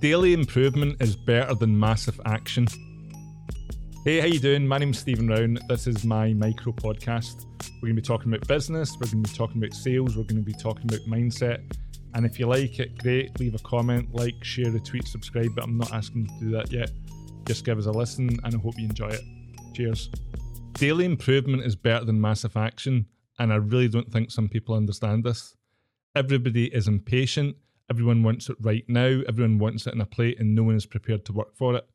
Daily improvement is better than massive action. Hey, how you doing? My name's Stephen Rown. This is my micro podcast. We're going to be talking about business. We're going to be talking about sales. We're going to be talking about mindset. And if you like it, great. Leave a comment, like, share, retweet, subscribe. But I'm not asking you to do that yet. Just give us a listen, and I hope you enjoy it. Cheers. Daily improvement is better than massive action, and I really don't think some people understand this. Everybody is impatient Everyone wants it right now. Everyone wants it in a plate, and no one is prepared to work for it.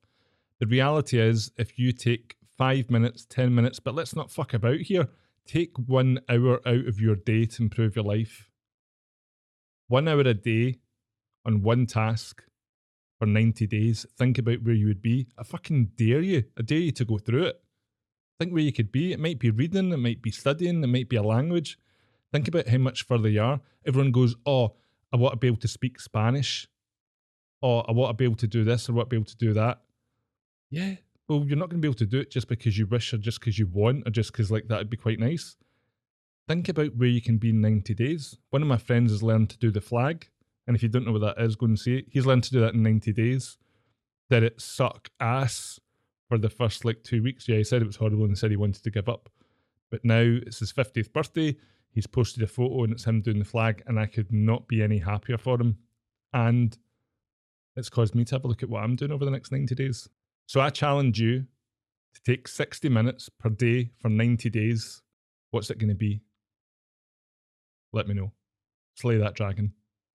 The reality is, if you take five minutes, 10 minutes, but let's not fuck about here, take one hour out of your day to improve your life. One hour a day on one task for 90 days. Think about where you would be. I fucking dare you. I dare you to go through it. Think where you could be. It might be reading, it might be studying, it might be a language. Think about how much further you are. Everyone goes, Oh, I want to be able to speak Spanish, or I want to be able to do this, or I want to be able to do that. Yeah, well, you're not going to be able to do it just because you wish, or just because you want, or just because like that would be quite nice. Think about where you can be in 90 days. One of my friends has learned to do the flag, and if you don't know what that is, go and see it. He's learned to do that in 90 days. Did it suck ass for the first like two weeks? Yeah, he said it was horrible and said he wanted to give up. But now it's his 50th birthday He's posted a photo and it's him doing the flag, and I could not be any happier for him. And it's caused me to have a look at what I'm doing over the next 90 days. So I challenge you to take 60 minutes per day for 90 days. What's it going to be? Let me know. Slay that dragon.